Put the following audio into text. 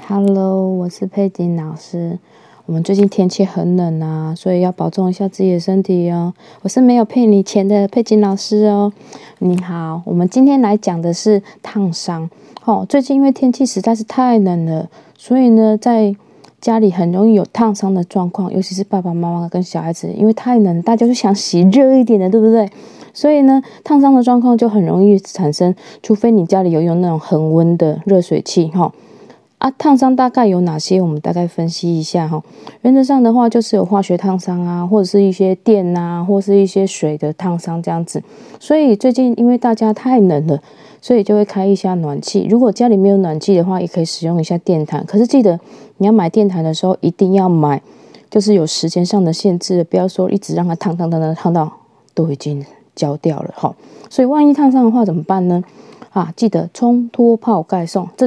Hello，我是佩锦老师。我们最近天气很冷啊，所以要保重一下自己的身体哦。我是没有骗你钱的佩锦老师哦。你好，我们今天来讲的是烫伤。哦，最近因为天气实在是太冷了，所以呢，在家里很容易有烫伤的状况，尤其是爸爸妈妈跟小孩子，因为太冷，大家就想洗热一点的，对不对？所以呢，烫伤的状况就很容易产生，除非你家里有用那种恒温的热水器，哈。啊，烫伤大概有哪些？我们大概分析一下哈。原则上的话，就是有化学烫伤啊，或者是一些电啊，或是一些水的烫伤这样子。所以最近因为大家太冷了，所以就会开一下暖气。如果家里没有暖气的话，也可以使用一下电毯。可是记得你要买电毯的时候，一定要买，就是有时间上的限制，不要说一直让它烫烫烫烫烫到都已经焦掉了哈。所以万一烫伤的话怎么办呢？啊，记得冲脱泡盖送。这